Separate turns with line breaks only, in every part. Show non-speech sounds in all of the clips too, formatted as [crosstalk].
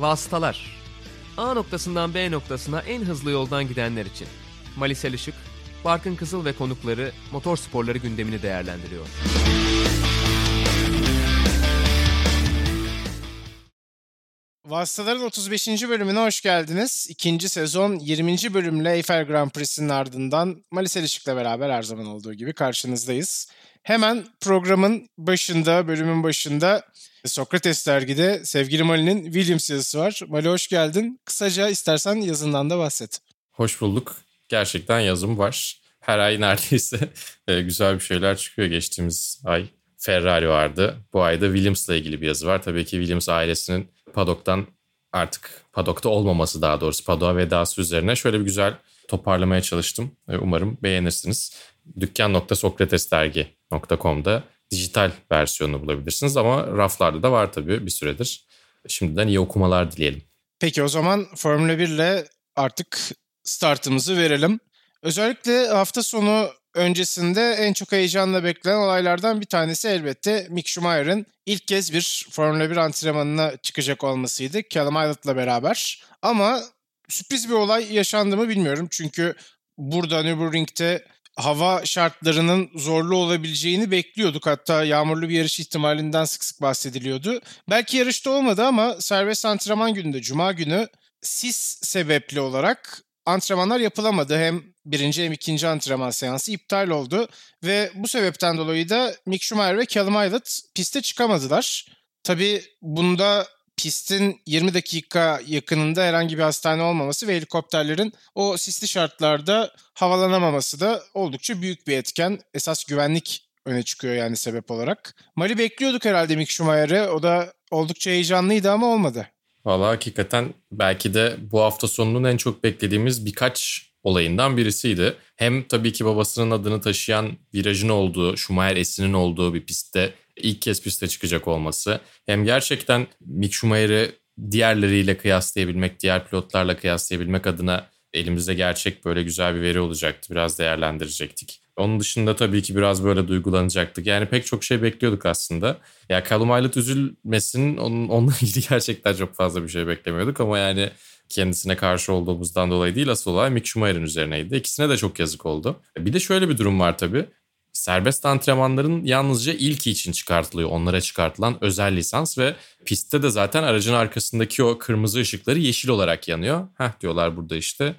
Vasıtalar A noktasından B noktasına en hızlı yoldan gidenler için. Malisel Işık, Barkın Kızıl ve konukları motor sporları gündemini değerlendiriyor.
Vasıtaların 35. bölümüne hoş geldiniz. İkinci sezon 20. bölümle Eiffel Grand Prix'sinin ardından Malisel Işık'la beraber her zaman olduğu gibi karşınızdayız. Hemen programın başında, bölümün başında Sokrates dergide sevgili Mali'nin Williams yazısı var. Mali hoş geldin. Kısaca istersen yazından da bahset.
Hoş bulduk. Gerçekten yazım var. Her ay neredeyse [laughs] e, güzel bir şeyler çıkıyor. Geçtiğimiz ay Ferrari vardı. Bu ayda Williams'la ilgili bir yazı var. Tabii ki Williams ailesinin padoktan artık padokta olmaması daha doğrusu padoğa vedası üzerine şöyle bir güzel toparlamaya çalıştım. E, umarım beğenirsiniz. Dükkan.sokratesdergi.com'da dijital versiyonunu bulabilirsiniz ama raflarda da var tabii bir süredir. Şimdiden iyi okumalar dileyelim.
Peki o zaman Formula 1 ile artık startımızı verelim. Özellikle hafta sonu öncesinde en çok heyecanla beklenen olaylardan bir tanesi elbette Mick Schumacher'ın ilk kez bir Formula 1 antrenmanına çıkacak olmasıydı Callum Ilot'la beraber. Ama sürpriz bir olay yaşandı mı bilmiyorum. Çünkü burada Nürburgring'de hava şartlarının zorlu olabileceğini bekliyorduk. Hatta yağmurlu bir yarış ihtimalinden sık sık bahsediliyordu. Belki yarışta olmadı ama serbest antrenman gününde Cuma günü sis sebepli olarak antrenmanlar yapılamadı. Hem birinci hem ikinci antrenman seansı iptal oldu. Ve bu sebepten dolayı da Mick Schumacher ve Callum Ilott piste çıkamadılar. Tabii bunda pistin 20 dakika yakınında herhangi bir hastane olmaması ve helikopterlerin o sisli şartlarda havalanamaması da oldukça büyük bir etken. Esas güvenlik öne çıkıyor yani sebep olarak. Mali bekliyorduk herhalde Mick Schumacher'ı. O da oldukça heyecanlıydı ama olmadı.
Valla hakikaten belki de bu hafta sonunun en çok beklediğimiz birkaç olayından birisiydi. Hem tabii ki babasının adını taşıyan virajın olduğu, Schumacher esinin olduğu bir pistte ilk kez piste çıkacak olması. Hem gerçekten Mick Schumacher'i diğerleriyle kıyaslayabilmek, diğer pilotlarla kıyaslayabilmek adına elimizde gerçek böyle güzel bir veri olacaktı. Biraz değerlendirecektik. Onun dışında tabii ki biraz böyle duygulanacaktık. Yani pek çok şey bekliyorduk aslında. Ya Callum Aylett üzülmesin onun, onunla [laughs] ilgili gerçekten çok fazla bir şey beklemiyorduk ama yani kendisine karşı olduğumuzdan dolayı değil asıl olay Mick Schumacher'in üzerineydi. İkisine de çok yazık oldu. Bir de şöyle bir durum var tabii. Serbest antrenmanların yalnızca ilki için çıkartılıyor. Onlara çıkartılan özel lisans ve pistte de zaten aracın arkasındaki o kırmızı ışıkları yeşil olarak yanıyor. Heh diyorlar burada işte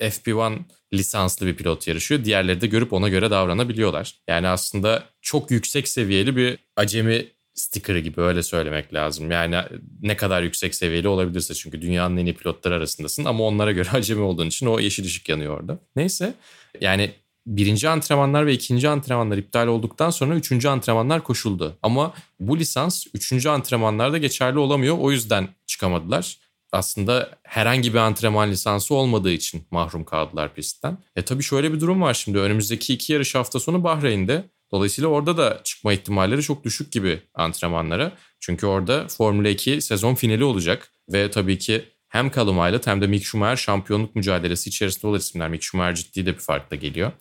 FP1 lisanslı bir pilot yarışıyor. Diğerleri de görüp ona göre davranabiliyorlar. Yani aslında çok yüksek seviyeli bir acemi sticker'ı gibi öyle söylemek lazım. Yani ne kadar yüksek seviyeli olabilirse çünkü dünyanın en iyi pilotları arasındasın ama onlara göre [laughs] acemi olduğun için o yeşil ışık yanıyor orada. Neyse yani birinci antrenmanlar ve ikinci antrenmanlar iptal olduktan sonra üçüncü antrenmanlar koşuldu. Ama bu lisans üçüncü antrenmanlarda geçerli olamıyor. O yüzden çıkamadılar. Aslında herhangi bir antrenman lisansı olmadığı için mahrum kaldılar pistten. E tabii şöyle bir durum var şimdi. Önümüzdeki iki yarış hafta sonu Bahreyn'de. Dolayısıyla orada da çıkma ihtimalleri çok düşük gibi antrenmanlara. Çünkü orada Formula 2 sezon finali olacak. Ve tabii ki hem Callum Aylett hem de Mick Schumacher şampiyonluk mücadelesi içerisinde olan isimler. Mick Schumacher ciddi de bir farkla geliyor.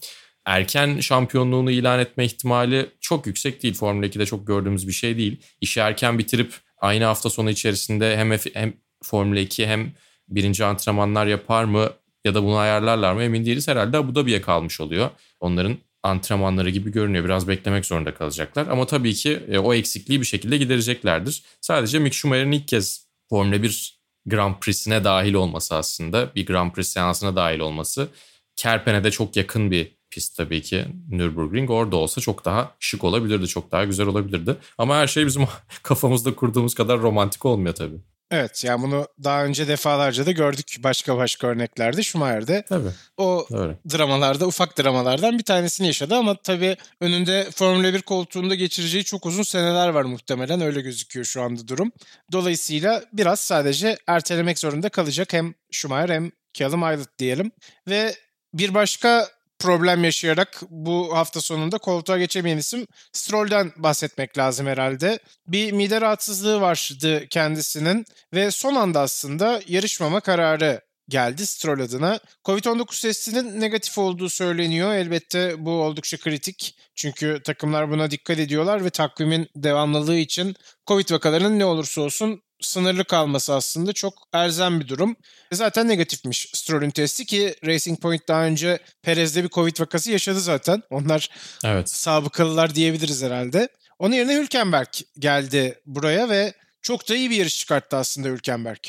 Erken şampiyonluğunu ilan etme ihtimali çok yüksek değil. Formula 2'de çok gördüğümüz bir şey değil. İşi erken bitirip aynı hafta sonu içerisinde hem, hem Formula 2 hem birinci antrenmanlar yapar mı ya da bunu ayarlarlar mı emin değiliz. Herhalde Abu Dhabi'ye kalmış oluyor. Onların antrenmanları gibi görünüyor. Biraz beklemek zorunda kalacaklar. Ama tabii ki e, o eksikliği bir şekilde gidereceklerdir. Sadece Mick Schumacher'in ilk kez Formula 1 Grand Prix'sine dahil olması aslında. Bir Grand Prix seansına dahil olması. Kerpen'e de çok yakın bir pist tabii ki Nürburgring. Orada olsa çok daha şık olabilirdi, çok daha güzel olabilirdi. Ama her şey bizim [laughs] kafamızda kurduğumuz kadar romantik olmuyor tabii.
Evet yani bunu daha önce defalarca da gördük başka başka örneklerde Schumacher'de.
Tabii.
O Doğru. dramalarda ufak dramalardan bir tanesini yaşadı ama tabii önünde Formula 1 koltuğunda geçireceği çok uzun seneler var muhtemelen öyle gözüküyor şu anda durum. Dolayısıyla biraz sadece ertelemek zorunda kalacak hem Schumacher hem Callum Ilott diyelim. Ve bir başka problem yaşayarak bu hafta sonunda koltuğa geçemeyen isim Stroll'den bahsetmek lazım herhalde. Bir mide rahatsızlığı vardı kendisinin ve son anda aslında yarışmama kararı geldi Stroll adına. Covid-19 testinin negatif olduğu söyleniyor. Elbette bu oldukça kritik. Çünkü takımlar buna dikkat ediyorlar ve takvimin devamlılığı için Covid vakalarının ne olursa olsun sınırlı kalması aslında çok elzem bir durum. Zaten negatifmiş Stroll'ün testi ki Racing Point daha önce Perez'de bir Covid vakası yaşadı zaten. Onlar
evet.
sabıkalılar diyebiliriz herhalde. Onun yerine Hülkenberg geldi buraya ve çok da iyi bir yarış çıkarttı aslında Hülkenberg.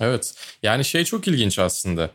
Evet. Yani şey çok ilginç aslında.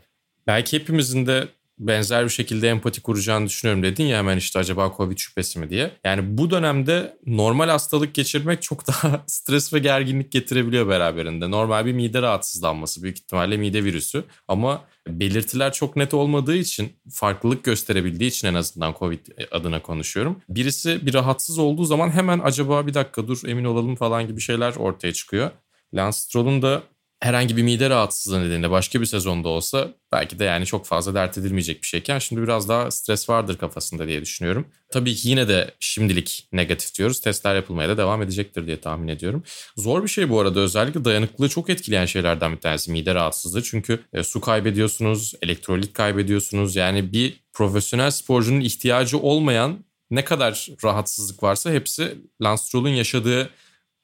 Belki hepimizin de benzer bir şekilde empati kuracağını düşünüyorum dedin ya hemen işte acaba Covid şüphesi mi diye. Yani bu dönemde normal hastalık geçirmek çok [laughs] daha stres ve gerginlik getirebiliyor beraberinde. Normal bir mide rahatsızlanması büyük ihtimalle mide virüsü ama belirtiler çok net olmadığı için farklılık gösterebildiği için en azından Covid adına konuşuyorum. Birisi bir rahatsız olduğu zaman hemen acaba bir dakika dur emin olalım falan gibi şeyler ortaya çıkıyor. Lance Stroll'un da herhangi bir mide rahatsızlığı nedeniyle başka bir sezonda olsa belki de yani çok fazla dert edilmeyecek bir şeyken şimdi biraz daha stres vardır kafasında diye düşünüyorum. Tabii ki yine de şimdilik negatif diyoruz. Testler yapılmaya da devam edecektir diye tahmin ediyorum. Zor bir şey bu arada özellikle dayanıklılığı çok etkileyen şeylerden bir tanesi mide rahatsızlığı. Çünkü e, su kaybediyorsunuz, elektrolit kaybediyorsunuz. Yani bir profesyonel sporcunun ihtiyacı olmayan ne kadar rahatsızlık varsa hepsi Lance Stroll'un yaşadığı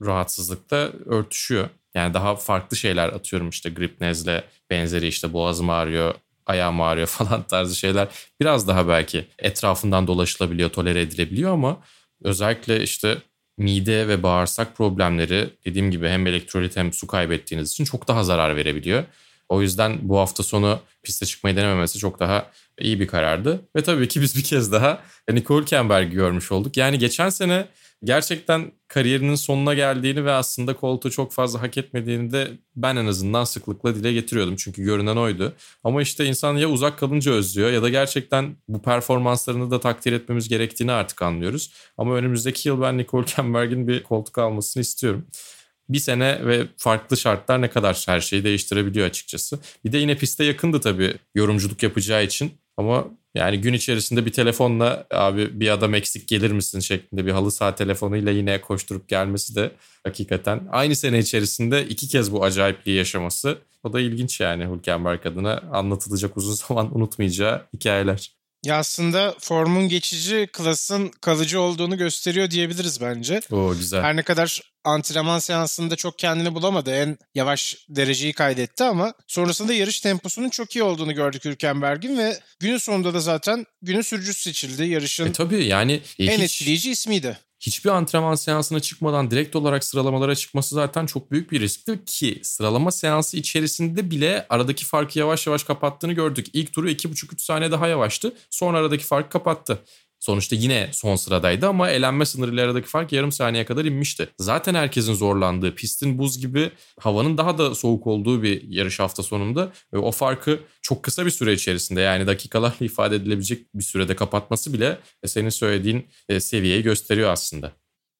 rahatsızlıkta örtüşüyor. Yani daha farklı şeyler atıyorum işte grip nezle benzeri işte boğazım ağrıyor, ayağım ağrıyor [laughs] falan tarzı şeyler biraz daha belki etrafından dolaşılabiliyor, tolere edilebiliyor ama özellikle işte mide ve bağırsak problemleri dediğim gibi hem elektrolit hem su kaybettiğiniz için çok daha zarar verebiliyor. O yüzden bu hafta sonu piste çıkmayı denememesi çok daha iyi bir karardı. Ve tabii ki biz bir kez daha Nico Hülkenberg'i görmüş olduk. Yani geçen sene gerçekten kariyerinin sonuna geldiğini ve aslında koltuğu çok fazla hak etmediğini de ben en azından sıklıkla dile getiriyordum. Çünkü görünen oydu. Ama işte insan ya uzak kalınca özlüyor ya da gerçekten bu performanslarını da takdir etmemiz gerektiğini artık anlıyoruz. Ama önümüzdeki yıl ben Nicole Kemberg'in bir koltuk almasını istiyorum bir sene ve farklı şartlar ne kadar her şeyi değiştirebiliyor açıkçası. Bir de yine piste yakındı tabii yorumculuk yapacağı için. Ama yani gün içerisinde bir telefonla abi bir adam eksik gelir misin şeklinde bir halı saha telefonuyla yine koşturup gelmesi de hakikaten aynı sene içerisinde iki kez bu acayipliği yaşaması o da ilginç yani Hülkenberg adına anlatılacak uzun [laughs] zaman unutmayacağı hikayeler.
Ya aslında formun geçici, klasın kalıcı olduğunu gösteriyor diyebiliriz bence.
Oo güzel.
Her ne kadar antrenman seansında çok kendini bulamadı. En yavaş dereceyi kaydetti ama sonrasında yarış temposunun çok iyi olduğunu gördük Hülkenberg'in ve günün sonunda da zaten günün sürücüsü seçildi. Yarışın
e, tabii yani
e, en hiç... etkileyici ismiydi
hiçbir antrenman seansına çıkmadan direkt olarak sıralamalara çıkması zaten çok büyük bir riskti ki sıralama seansı içerisinde bile aradaki farkı yavaş yavaş kapattığını gördük. İlk turu 2,5-3 saniye daha yavaştı. Sonra aradaki farkı kapattı. Sonuçta yine son sıradaydı ama elenme sınırıyla aradaki fark yarım saniye kadar inmişti. Zaten herkesin zorlandığı, pistin buz gibi havanın daha da soğuk olduğu bir yarış hafta sonunda ve o farkı çok kısa bir süre içerisinde yani dakikalarla ifade edilebilecek bir sürede kapatması bile senin söylediğin e, seviyeyi gösteriyor aslında.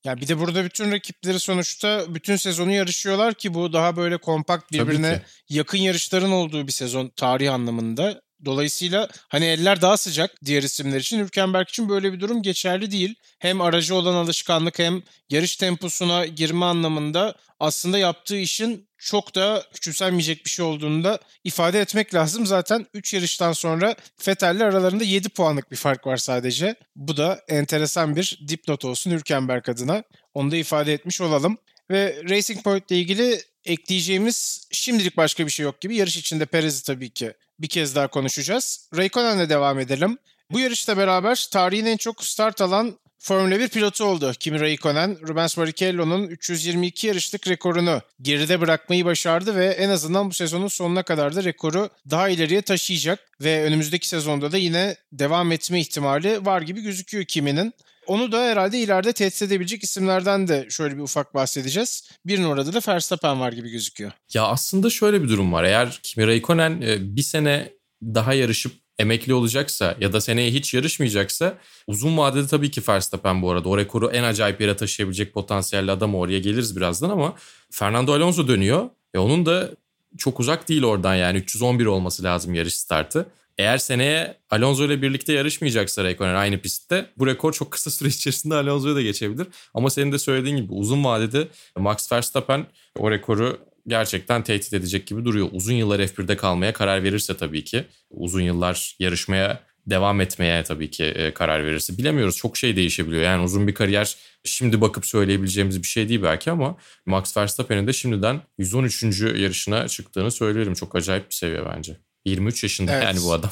Ya bir de burada bütün rakipleri sonuçta bütün sezonu yarışıyorlar ki bu daha böyle kompakt birbirine yakın yarışların olduğu bir sezon tarih anlamında. Dolayısıyla hani eller daha sıcak diğer isimler için. Hülkenberg için böyle bir durum geçerli değil. Hem aracı olan alışkanlık hem yarış temposuna girme anlamında aslında yaptığı işin çok da küçümsenmeyecek bir şey olduğunu da ifade etmek lazım. Zaten 3 yarıştan sonra Vettel'le aralarında 7 puanlık bir fark var sadece. Bu da enteresan bir dipnot olsun Hülkenberg adına. Onu da ifade etmiş olalım. Ve Racing Point ile ilgili ekleyeceğimiz şimdilik başka bir şey yok gibi. Yarış içinde Perez'i tabii ki bir kez daha konuşacağız. Raikkonen'le devam edelim. Bu yarışta beraber tarihin en çok start alan Formula 1 pilotu oldu Kimi Raikkonen. Rubens Barrichello'nun 322 yarışlık rekorunu geride bırakmayı başardı ve en azından bu sezonun sonuna kadar da rekoru daha ileriye taşıyacak ve önümüzdeki sezonda da yine devam etme ihtimali var gibi gözüküyor Kimi'nin. Onu da herhalde ileride tehdit edebilecek isimlerden de şöyle bir ufak bahsedeceğiz. Bir numarada da Verstappen var gibi gözüküyor.
Ya aslında şöyle bir durum var. Eğer Kimi Raikkonen e, bir sene daha yarışıp emekli olacaksa ya da seneye hiç yarışmayacaksa uzun vadede tabii ki Verstappen bu arada o rekoru en acayip yere taşıyabilecek potansiyelli adam oraya geliriz birazdan ama Fernando Alonso dönüyor ve onun da çok uzak değil oradan yani 311 olması lazım yarış startı. Eğer seneye Alonso ile birlikte yarışmayacaksa Raikkonen aynı pistte bu rekor çok kısa süre [laughs] içerisinde Alonso'ya da geçebilir. Ama senin de söylediğin gibi uzun vadede Max Verstappen o rekoru gerçekten tehdit edecek gibi duruyor. Uzun yıllar F1'de kalmaya karar verirse tabii ki uzun yıllar yarışmaya devam etmeye tabii ki e, karar verirse. Bilemiyoruz çok şey değişebiliyor. Yani uzun bir kariyer şimdi bakıp söyleyebileceğimiz bir şey değil belki ama Max Verstappen'in de şimdiden 113. yarışına çıktığını söyleyelim. Çok acayip bir seviye bence. 23 yaşında evet. yani bu adam.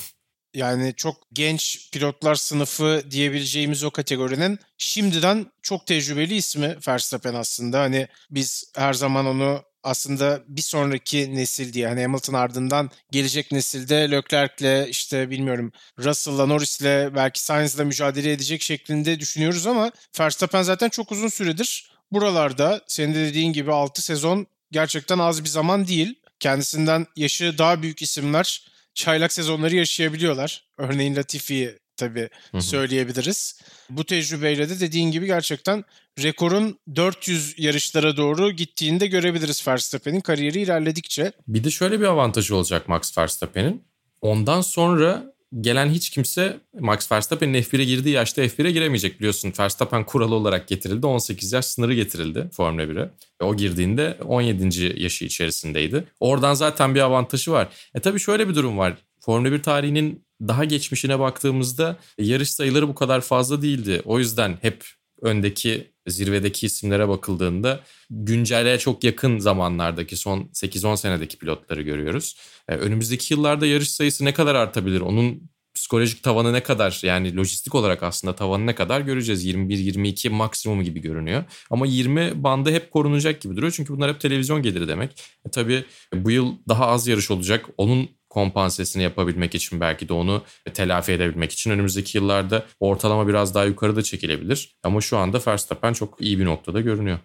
Yani çok genç pilotlar sınıfı diyebileceğimiz o kategorinin şimdiden çok tecrübeli ismi Verstappen aslında. Hani biz her zaman onu aslında bir sonraki nesil diye hani Hamilton ardından gelecek nesilde Leclerc'le işte bilmiyorum Russell'la Norris'le belki Sainz'la mücadele edecek şeklinde düşünüyoruz ama Verstappen zaten çok uzun süredir buralarda senin de dediğin gibi 6 sezon gerçekten az bir zaman değil. Kendisinden yaşı daha büyük isimler çaylak sezonları yaşayabiliyorlar. Örneğin Latifi'yi tabii Hı-hı. söyleyebiliriz. Bu tecrübeyle de dediğin gibi gerçekten rekorun 400 yarışlara doğru gittiğini de görebiliriz Verstappen'in kariyeri ilerledikçe.
Bir de şöyle bir avantajı olacak Max Verstappen'in. Ondan sonra gelen hiç kimse Max Verstappen'in F1'e girdiği yaşta F1'e giremeyecek biliyorsun. Verstappen kuralı olarak getirildi. 18 yaş sınırı getirildi Formula 1'e. O girdiğinde 17. yaşı içerisindeydi. Oradan zaten bir avantajı var. E tabii şöyle bir durum var. Formula 1 tarihinin daha geçmişine baktığımızda yarış sayıları bu kadar fazla değildi. O yüzden hep öndeki zirvedeki isimlere bakıldığında güncele çok yakın zamanlardaki son 8-10 senedeki pilotları görüyoruz. Ee, önümüzdeki yıllarda yarış sayısı ne kadar artabilir? Onun psikolojik tavanı ne kadar yani lojistik olarak aslında tavanı ne kadar göreceğiz. 21-22 maksimum gibi görünüyor. Ama 20 bandı hep korunacak gibi duruyor. Çünkü bunlar hep televizyon geliri demek. E tabii bu yıl daha az yarış olacak. Onun kompansesini yapabilmek için belki de onu telafi edebilmek için önümüzdeki yıllarda ortalama biraz daha yukarıda çekilebilir. Ama şu anda Verstappen çok iyi bir noktada görünüyor.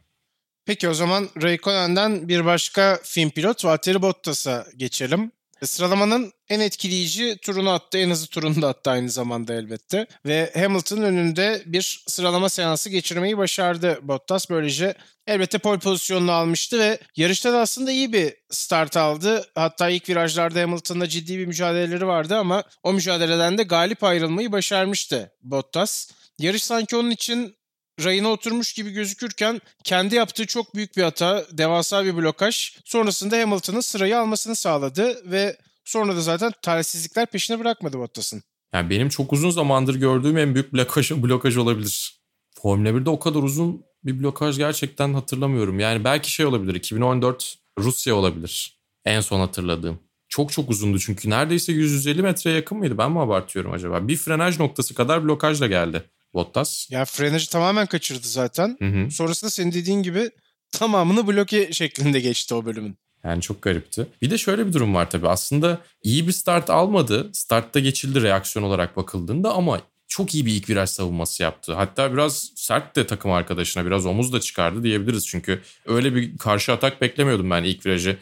Peki o zaman Raikkonen'den bir başka film pilot Valtteri Bottas'a geçelim. Sıralamanın en etkileyici turunu attı, en hızlı turunu da attı aynı zamanda elbette. Ve Hamilton'ın önünde bir sıralama seansı geçirmeyi başardı Bottas. Böylece elbette pole pozisyonunu almıştı ve yarışta da aslında iyi bir start aldı. Hatta ilk virajlarda Hamilton'la ciddi bir mücadeleleri vardı ama o mücadeleden de galip ayrılmayı başarmıştı Bottas. Yarış sanki onun için rayına oturmuş gibi gözükürken kendi yaptığı çok büyük bir hata, devasa bir blokaj. Sonrasında Hamilton'ın sırayı almasını sağladı ve sonra da zaten talihsizlikler peşine bırakmadı Bottas'ın.
Yani benim çok uzun zamandır gördüğüm en büyük blokaj, [laughs] blokaj olabilir. Formula 1'de o kadar uzun bir blokaj gerçekten hatırlamıyorum. Yani belki şey olabilir 2014 Rusya olabilir en son hatırladığım. Çok çok uzundu çünkü neredeyse 150 metreye yakın mıydı ben mi abartıyorum acaba? Bir frenaj noktası kadar blokajla geldi. Bottas.
Ya frenajı tamamen kaçırdı zaten. Hı hı. Sonrasında senin dediğin gibi tamamını bloke şeklinde geçti o bölümün.
Yani çok garipti. Bir de şöyle bir durum var tabii. Aslında iyi bir start almadı. Startta geçildi reaksiyon olarak bakıldığında ama çok iyi bir ilk viraj savunması yaptı. Hatta biraz sert de takım arkadaşına biraz omuz da çıkardı diyebiliriz. Çünkü öyle bir karşı atak beklemiyordum ben ilk virajı.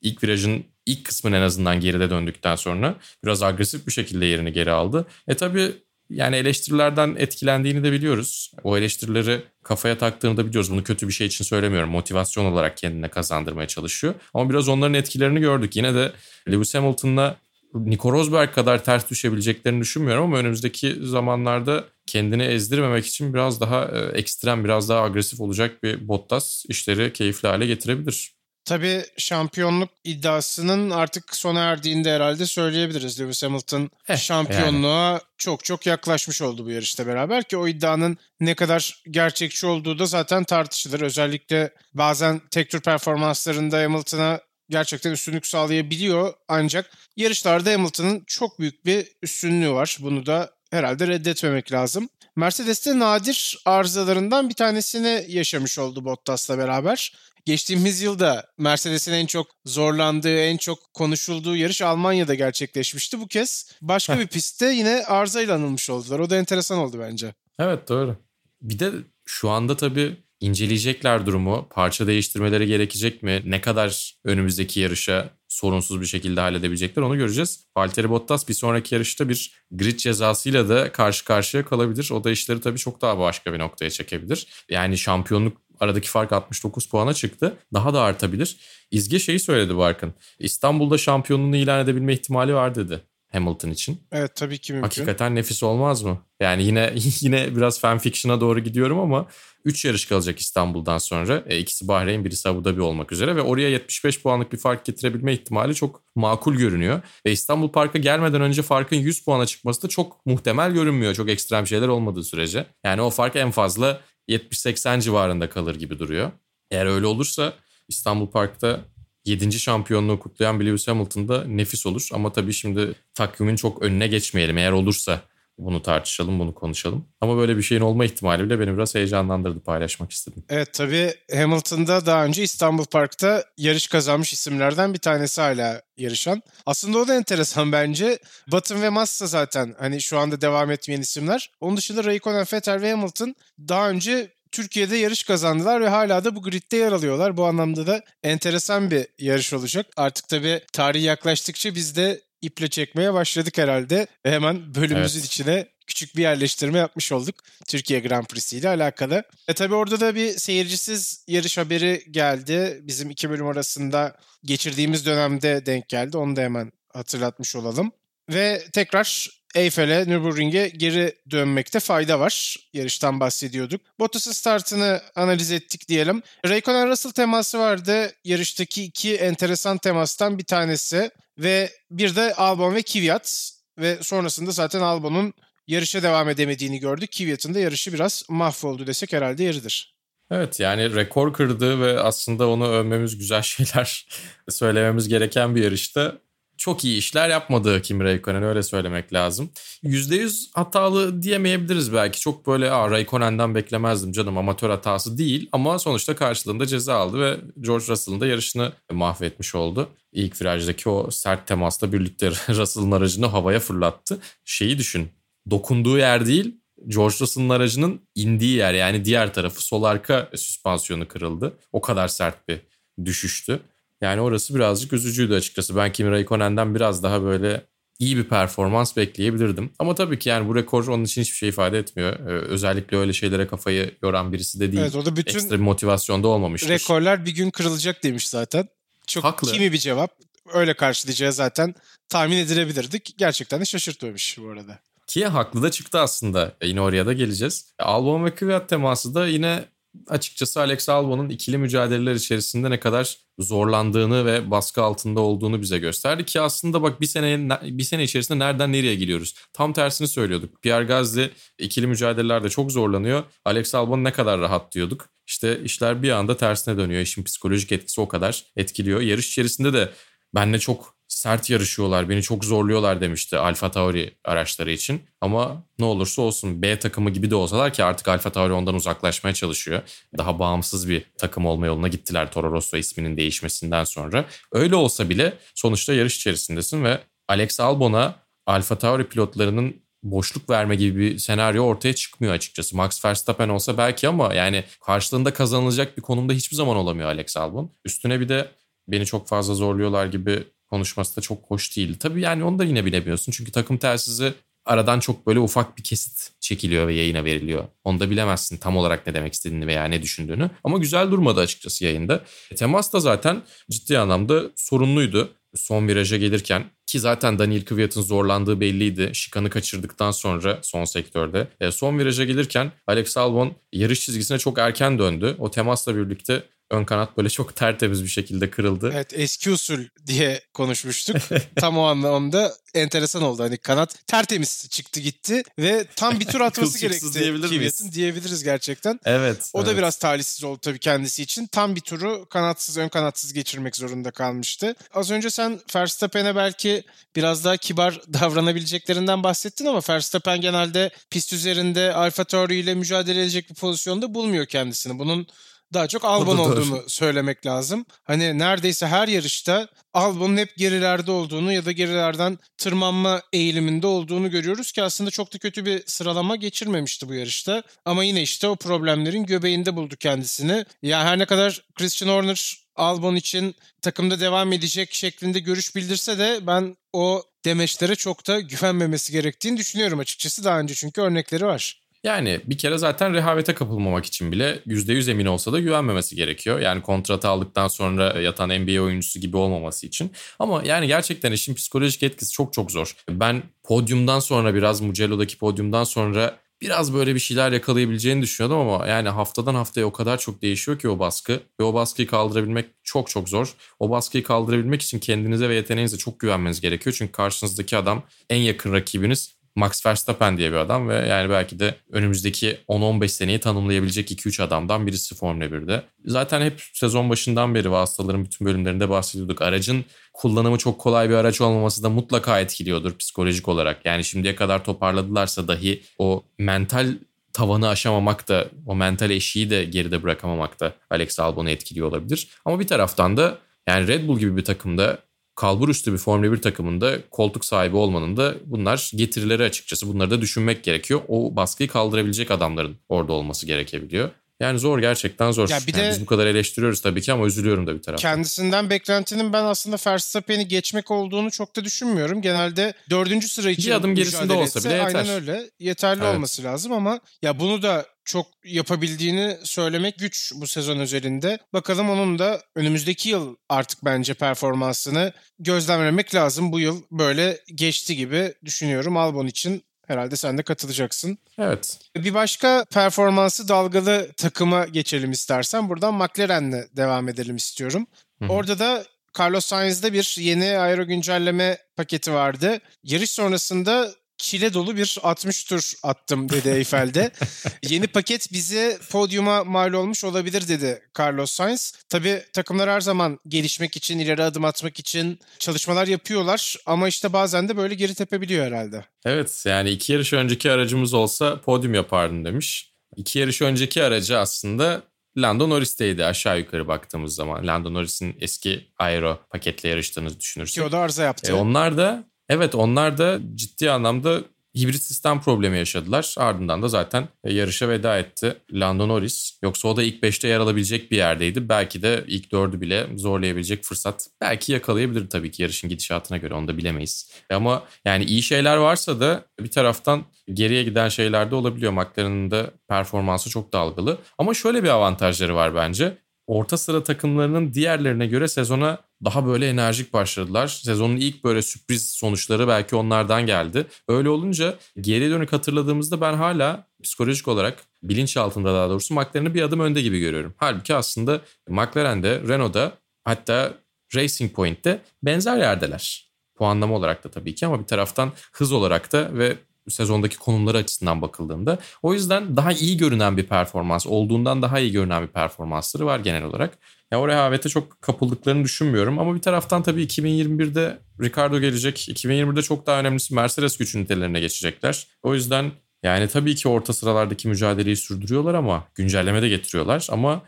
İlk virajın ilk kısmını en azından geride döndükten sonra biraz agresif bir şekilde yerini geri aldı. E tabii yani eleştirilerden etkilendiğini de biliyoruz. O eleştirileri kafaya taktığını da biliyoruz. Bunu kötü bir şey için söylemiyorum. Motivasyon olarak kendine kazandırmaya çalışıyor. Ama biraz onların etkilerini gördük. Yine de Lewis Hamilton'la Nico Rosberg kadar ters düşebileceklerini düşünmüyorum ama önümüzdeki zamanlarda kendini ezdirmemek için biraz daha e, ekstrem, biraz daha agresif olacak bir Bottas işleri keyifli hale getirebilir.
Tabii şampiyonluk iddiasının artık sona erdiğinde herhalde söyleyebiliriz. Lewis Hamilton eh, şampiyonluğa yani. çok çok yaklaşmış oldu bu yarışta beraber ki o iddianın ne kadar gerçekçi olduğu da zaten tartışılır. Özellikle bazen tek tur performanslarında Hamilton'a gerçekten üstünlük sağlayabiliyor ancak yarışlarda Hamilton'ın çok büyük bir üstünlüğü var. Bunu da herhalde reddetmemek lazım. Mercedes'te nadir arızalarından bir tanesini yaşamış oldu Bottas'la beraber. Geçtiğimiz yılda Mercedes'in en çok zorlandığı, en çok konuşulduğu yarış Almanya'da gerçekleşmişti. Bu kez başka bir pistte yine arızayla anılmış oldular. O da enteresan oldu bence.
Evet doğru. Bir de şu anda tabii inceleyecekler durumu. Parça değiştirmeleri gerekecek mi? Ne kadar önümüzdeki yarışa sorunsuz bir şekilde halledebilecekler onu göreceğiz. Valtteri Bottas bir sonraki yarışta bir grid cezasıyla da karşı karşıya kalabilir. O da işleri tabii çok daha başka bir noktaya çekebilir. Yani şampiyonluk aradaki fark 69 puana çıktı. Daha da artabilir. İzge şeyi söyledi Barkın. İstanbul'da şampiyonluğunu ilan edebilme ihtimali var dedi. Hamilton için.
Evet tabii ki mümkün.
Hakikaten nefis olmaz mı? Yani yine [laughs] yine biraz fanfiction'a doğru gidiyorum ama 3 yarış kalacak İstanbul'dan sonra. E, ikisi Bahreyn, birisi Abu Dhabi olmak üzere ve oraya 75 puanlık bir fark getirebilme ihtimali çok makul görünüyor. Ve İstanbul Park'a gelmeden önce farkın 100 puana çıkması da çok muhtemel görünmüyor. Çok ekstrem şeyler olmadığı sürece. Yani o fark en fazla 70-80 civarında kalır gibi duruyor. Eğer öyle olursa İstanbul Park'ta 7. şampiyonluğu kutlayan bir Lewis Hamilton da nefis olur. Ama tabii şimdi takvimin çok önüne geçmeyelim. Eğer olursa bunu tartışalım, bunu konuşalım. Ama böyle bir şeyin olma ihtimali bile beni biraz heyecanlandırdı, paylaşmak istedim.
Evet tabii Hamilton'da daha önce İstanbul Park'ta yarış kazanmış isimlerden bir tanesi hala yarışan. Aslında o da enteresan [laughs] bence. Button ve Massa zaten hani şu anda devam etmeyen isimler. Onun dışında Raikkonen, Vettel ve Hamilton daha önce Türkiye'de yarış kazandılar ve hala da bu gridde yer alıyorlar. Bu anlamda da enteresan bir yarış olacak. Artık tabii tarih yaklaştıkça biz de iple çekmeye başladık herhalde. Ve hemen bölümümüzün evet. içine küçük bir yerleştirme yapmış olduk. Türkiye Grand Prix ile alakalı. E tabi orada da bir seyircisiz yarış haberi geldi. Bizim iki bölüm arasında geçirdiğimiz dönemde denk geldi. Onu da hemen hatırlatmış olalım. Ve tekrar Eyfel'e, Nürburgring'e geri dönmekte fayda var. Yarıştan bahsediyorduk. Bottas'ın startını analiz ettik diyelim. Raikkonen Russell teması vardı. Yarıştaki iki enteresan temastan bir tanesi. Ve bir de Albon ve Kvyat. Ve sonrasında zaten Albon'un yarışa devam edemediğini gördük. Kvyat'ın da yarışı biraz mahvoldu desek herhalde yeridir.
Evet yani rekor kırdı ve aslında onu övmemiz güzel [laughs] şeyler söylememiz gereken bir yarışta çok iyi işler yapmadı Kimi Raikkonen öyle söylemek lazım. %100 hatalı diyemeyebiliriz belki. Çok böyle Aa, Raikkonen'den beklemezdim canım amatör hatası değil ama sonuçta karşılığında ceza aldı ve George Russell'ın da yarışını mahvetmiş oldu. İlk virajdaki o sert temasla birlikte [laughs] Russell'ın aracını havaya fırlattı. Şeyi düşün dokunduğu yer değil George Russell'ın aracının indiği yer yani diğer tarafı sol arka süspansiyonu kırıldı. O kadar sert bir düşüştü. Yani orası birazcık üzücüydü açıkçası. Ben Kimi Raikkonen'den biraz daha böyle iyi bir performans bekleyebilirdim. Ama tabii ki yani bu rekor onun için hiçbir şey ifade etmiyor. Ee, özellikle öyle şeylere kafayı yoran birisi de değil. Evet, o da bütün Ekstra bir motivasyonda olmamıştır.
Rekorlar bir gün kırılacak demiş zaten. Çok Haklı. kimi bir cevap. Öyle karşılayacağı zaten tahmin edilebilirdik. Gerçekten de şaşırtmamış bu arada.
Ki haklı da çıktı aslında. E, yine oraya da geleceğiz. Albon ve Kvyat teması da yine açıkçası Alex Albon'un ikili mücadeleler içerisinde ne kadar zorlandığını ve baskı altında olduğunu bize gösterdi ki aslında bak bir sene bir sene içerisinde nereden nereye gidiyoruz. Tam tersini söylüyorduk. Pierre Gasly ikili mücadelelerde çok zorlanıyor. Alex Albon ne kadar rahat diyorduk. İşte işler bir anda tersine dönüyor. İşin psikolojik etkisi o kadar etkiliyor. Yarış içerisinde de benle çok sert yarışıyorlar, beni çok zorluyorlar demişti Alfa Tauri araçları için. Ama ne olursa olsun B takımı gibi de olsalar ki artık Alfa Tauri ondan uzaklaşmaya çalışıyor. Daha bağımsız bir takım olma yoluna gittiler Toro Rosso isminin değişmesinden sonra. Öyle olsa bile sonuçta yarış içerisindesin ve Alex Albon'a Alfa Tauri pilotlarının boşluk verme gibi bir senaryo ortaya çıkmıyor açıkçası. Max Verstappen olsa belki ama yani karşılığında kazanılacak bir konumda hiçbir zaman olamıyor Alex Albon. Üstüne bir de beni çok fazla zorluyorlar gibi konuşması da çok hoş değil. Tabii yani onu da yine bilemiyorsun. Çünkü takım telsizi aradan çok böyle ufak bir kesit çekiliyor ve yayına veriliyor. Onu da bilemezsin tam olarak ne demek istediğini veya ne düşündüğünü. Ama güzel durmadı açıkçası yayında. E, temas da zaten ciddi anlamda sorunluydu son viraja gelirken ki zaten Daniel Kvyat'ın zorlandığı belliydi. Şikanı kaçırdıktan sonra son sektörde. E, son viraja gelirken Alex Albon yarış çizgisine çok erken döndü. O temasla birlikte ön kanat böyle çok tertemiz bir şekilde kırıldı.
Evet eski usul diye konuşmuştuk. [laughs] tam o anlamda enteresan oldu. Hani kanat tertemiz çıktı gitti ve tam bir tur [laughs] atması gerekti.
diyebilir miyiz?
Diyebiliriz gerçekten.
Evet.
O
evet.
da biraz talihsiz oldu tabii kendisi için. Tam bir turu kanatsız ön kanatsız geçirmek zorunda kalmıştı. Az önce sen Verstappen'e belki biraz daha kibar [laughs] davranabileceklerinden bahsettin ama Verstappen genelde pist üzerinde Alfa Tauri ile mücadele edecek bir pozisyonda bulmuyor kendisini. Bunun daha çok Albon olduğunu söylemek lazım. Hani neredeyse her yarışta Albon'un hep gerilerde olduğunu ya da gerilerden tırmanma eğiliminde olduğunu görüyoruz ki aslında çok da kötü bir sıralama geçirmemişti bu yarışta. Ama yine işte o problemlerin göbeğinde buldu kendisini. Yani her ne kadar Christian Horner Albon için takımda devam edecek şeklinde görüş bildirse de ben o demeçlere çok da güvenmemesi gerektiğini düşünüyorum açıkçası daha önce çünkü örnekleri var.
Yani bir kere zaten rehavete kapılmamak için bile %100 emin olsa da güvenmemesi gerekiyor. Yani kontratı aldıktan sonra yatan NBA oyuncusu gibi olmaması için. Ama yani gerçekten işin psikolojik etkisi çok çok zor. Ben podyumdan sonra biraz Mugello'daki podyumdan sonra biraz böyle bir şeyler yakalayabileceğini düşünüyordum ama yani haftadan haftaya o kadar çok değişiyor ki o baskı ve o baskıyı kaldırabilmek çok çok zor. O baskıyı kaldırabilmek için kendinize ve yeteneğinize çok güvenmeniz gerekiyor. Çünkü karşınızdaki adam en yakın rakibiniz Max Verstappen diye bir adam ve yani belki de önümüzdeki 10-15 seneyi tanımlayabilecek 2-3 adamdan birisi Formula 1'de. Zaten hep sezon başından beri vasıtaların bütün bölümlerinde bahsediyorduk. Aracın kullanımı çok kolay bir araç olmaması da mutlaka etkiliyordur psikolojik olarak. Yani şimdiye kadar toparladılarsa dahi o mental tavanı aşamamak da o mental eşiği de geride bırakamamak da Alex Albon'u etkiliyor olabilir. Ama bir taraftan da yani Red Bull gibi bir takımda kalbur üstü bir Formula 1 takımında koltuk sahibi olmanın da bunlar getirileri açıkçası. Bunları da düşünmek gerekiyor. O baskıyı kaldırabilecek adamların orada olması gerekebiliyor. Yani zor gerçekten zor. Ya bir yani de biz bu kadar eleştiriyoruz tabii ki ama üzülüyorum da bir taraftan.
Kendisinden beklentinin ben aslında Verstappen'i geçmek olduğunu çok da düşünmüyorum. Genelde dördüncü sıra için
bir adım gerisinde olsa bile yeter.
Aynen öyle. Yeterli evet. olması lazım ama ya bunu da çok yapabildiğini söylemek güç bu sezon özelinde. Bakalım onun da önümüzdeki yıl artık bence performansını gözlemlemek lazım. Bu yıl böyle geçti gibi düşünüyorum Albon için. Herhalde sen de katılacaksın.
Evet.
Bir başka performansı dalgalı takıma geçelim istersen. Buradan McLaren'le devam edelim istiyorum. Hı-hı. Orada da Carlos Sainz'de bir yeni aero güncelleme paketi vardı. Yarış sonrasında çile dolu bir 60 tur attım dedi Eyfel'de. [laughs] Yeni paket bize podyuma mal olmuş olabilir dedi Carlos Sainz. Tabii takımlar her zaman gelişmek için, ileri adım atmak için çalışmalar yapıyorlar ama işte bazen de böyle geri tepebiliyor herhalde.
Evet yani iki yarış önceki aracımız olsa podyum yapardın demiş. İki yarış önceki aracı aslında Lando Norris'teydi aşağı yukarı baktığımız zaman. Lando Norris'in eski aero paketle yarıştığını düşünürsek.
Ki o da arıza yaptı.
E onlar da Evet onlar da ciddi anlamda hibrit sistem problemi yaşadılar. Ardından da zaten yarışa veda etti Lando Norris. Yoksa o da ilk 5'te yer alabilecek bir yerdeydi. Belki de ilk 4'ü bile zorlayabilecek fırsat belki yakalayabilir tabii ki yarışın gidişatına göre onu da bilemeyiz. Ama yani iyi şeyler varsa da bir taraftan geriye giden şeyler de olabiliyor. McLaren'ın da performansı çok dalgalı. Ama şöyle bir avantajları var bence orta sıra takımlarının diğerlerine göre sezona daha böyle enerjik başladılar. Sezonun ilk böyle sürpriz sonuçları belki onlardan geldi. Öyle olunca geri dönük hatırladığımızda ben hala psikolojik olarak bilinç altında daha doğrusu McLaren'ı bir adım önde gibi görüyorum. Halbuki aslında McLaren'de, Renault'da hatta Racing Point'te benzer yerdeler. Puanlama olarak da tabii ki ama bir taraftan hız olarak da ve sezondaki konumları açısından bakıldığında. O yüzden daha iyi görünen bir performans, olduğundan daha iyi görünen bir performansları var genel olarak. Ya o rehavete çok kapıldıklarını düşünmüyorum ama bir taraftan tabii 2021'de Ricardo gelecek. 2021'de çok daha önemlisi Mercedes güç ünitelerine geçecekler. O yüzden yani tabii ki orta sıralardaki mücadeleyi sürdürüyorlar ama güncelleme de getiriyorlar ama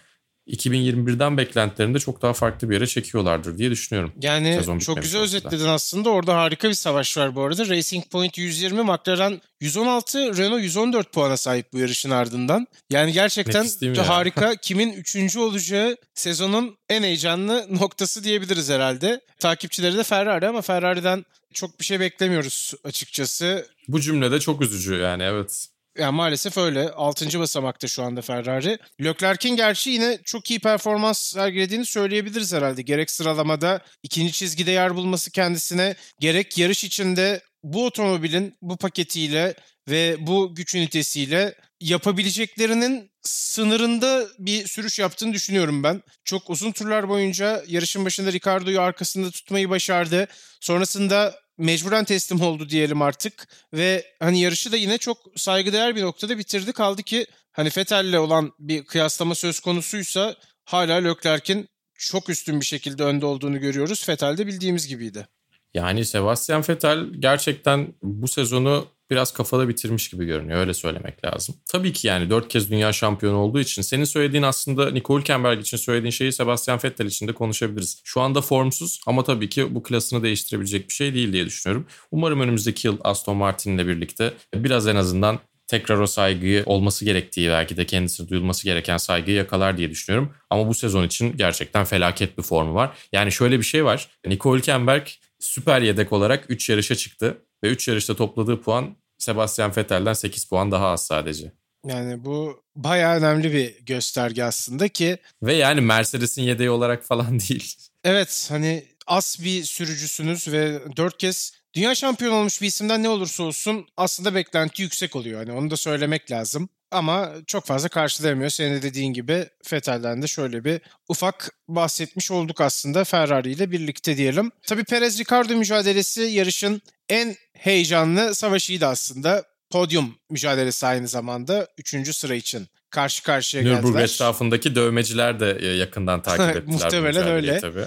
2021'den beklentilerinde çok daha farklı bir yere çekiyorlardır diye düşünüyorum.
Yani Sezon çok güzel özetledin aslında. Orada harika bir savaş var bu arada. Racing Point 120, McLaren 116, Renault 114 puana sahip bu yarışın ardından. Yani gerçekten harika. [laughs] Kimin üçüncü olacağı sezonun en heyecanlı noktası diyebiliriz herhalde. Takipçileri de Ferrari ama Ferrari'den çok bir şey beklemiyoruz açıkçası.
Bu cümlede çok üzücü yani evet.
Yani maalesef öyle. Altıncı basamakta şu anda Ferrari. Leclerc'in gerçi yine çok iyi performans sergilediğini söyleyebiliriz herhalde. Gerek sıralamada ikinci çizgide yer bulması kendisine gerek yarış içinde bu otomobilin bu paketiyle ve bu güç ünitesiyle yapabileceklerinin sınırında bir sürüş yaptığını düşünüyorum ben. Çok uzun turlar boyunca yarışın başında Ricardo'yu arkasında tutmayı başardı. Sonrasında mecburen teslim oldu diyelim artık ve hani yarışı da yine çok saygıdeğer bir noktada bitirdi. Kaldı ki hani Fettel'le olan bir kıyaslama söz konusuysa hala Leclerc'in çok üstün bir şekilde önde olduğunu görüyoruz. Fettel de bildiğimiz gibiydi.
Yani Sebastian Vettel gerçekten bu sezonu biraz kafada bitirmiş gibi görünüyor. Öyle söylemek lazım. Tabii ki yani dört kez dünya şampiyonu olduğu için senin söylediğin aslında Nico Hülkenberg için söylediğin şeyi Sebastian Vettel için de konuşabiliriz. Şu anda formsuz ama tabii ki bu klasını değiştirebilecek bir şey değil diye düşünüyorum. Umarım önümüzdeki yıl Aston Martin ile birlikte biraz en azından tekrar o saygıyı olması gerektiği belki de kendisine duyulması gereken saygıyı yakalar diye düşünüyorum. Ama bu sezon için gerçekten felaket bir formu var. Yani şöyle bir şey var. Nico Hülkenberg süper yedek olarak 3 yarışa çıktı ve 3 yarışta topladığı puan Sebastian Vettel'den 8 puan daha az sadece.
Yani bu bayağı önemli bir gösterge aslında ki.
Ve yani Mercedes'in yedeği olarak falan [laughs] değil.
Evet hani az bir sürücüsünüz ve dört kez dünya şampiyonu olmuş bir isimden ne olursa olsun aslında beklenti yüksek oluyor. Hani onu da söylemek lazım. Ama çok fazla karşılayamıyor. Senin de dediğin gibi Vettel'den de şöyle bir ufak bahsetmiş olduk aslında Ferrari ile birlikte diyelim. Tabii Perez-Ricardo mücadelesi yarışın en heyecanlı savaşıydı aslında. Podyum mücadelesi aynı zamanda 3. sıra için karşı karşıya
Nürburgring
geldiler.
etrafındaki dövmeciler de e, yakından takip [laughs] ettiler.
Muhtemelen öyle.
Tabii.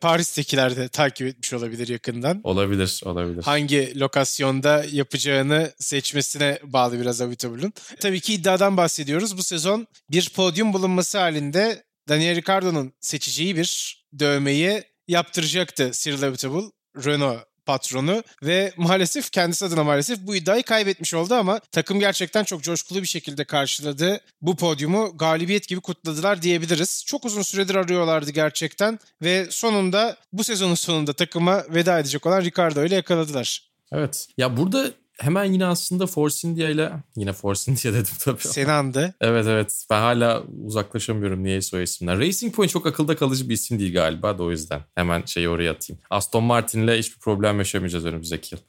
Paris'tekiler de takip etmiş olabilir yakından.
Olabilir, olabilir.
Hangi lokasyonda yapacağını seçmesine bağlı biraz Avitable'ın. Tabii ki iddiadan bahsediyoruz. Bu sezon bir podyum bulunması halinde Daniel Ricciardo'nun seçeceği bir dövmeyi yaptıracaktı Cyril Avitable. Renault patronu ve maalesef kendisi adına maalesef bu iddiayı kaybetmiş oldu ama takım gerçekten çok coşkulu bir şekilde karşıladı. Bu podyumu galibiyet gibi kutladılar diyebiliriz. Çok uzun süredir arıyorlardı gerçekten ve sonunda bu sezonun sonunda takıma veda edecek olan Ricardo ile yakaladılar.
Evet. Ya burada hemen yine aslında Force India ile yine Force [laughs] India dedim tabii.
Seni andı.
Evet evet. Ben hala uzaklaşamıyorum niye o isimler. Racing Point çok akılda kalıcı bir isim değil galiba da o yüzden. Hemen şeyi oraya atayım. Aston Martin'le hiçbir problem yaşamayacağız önümüzdeki yıl.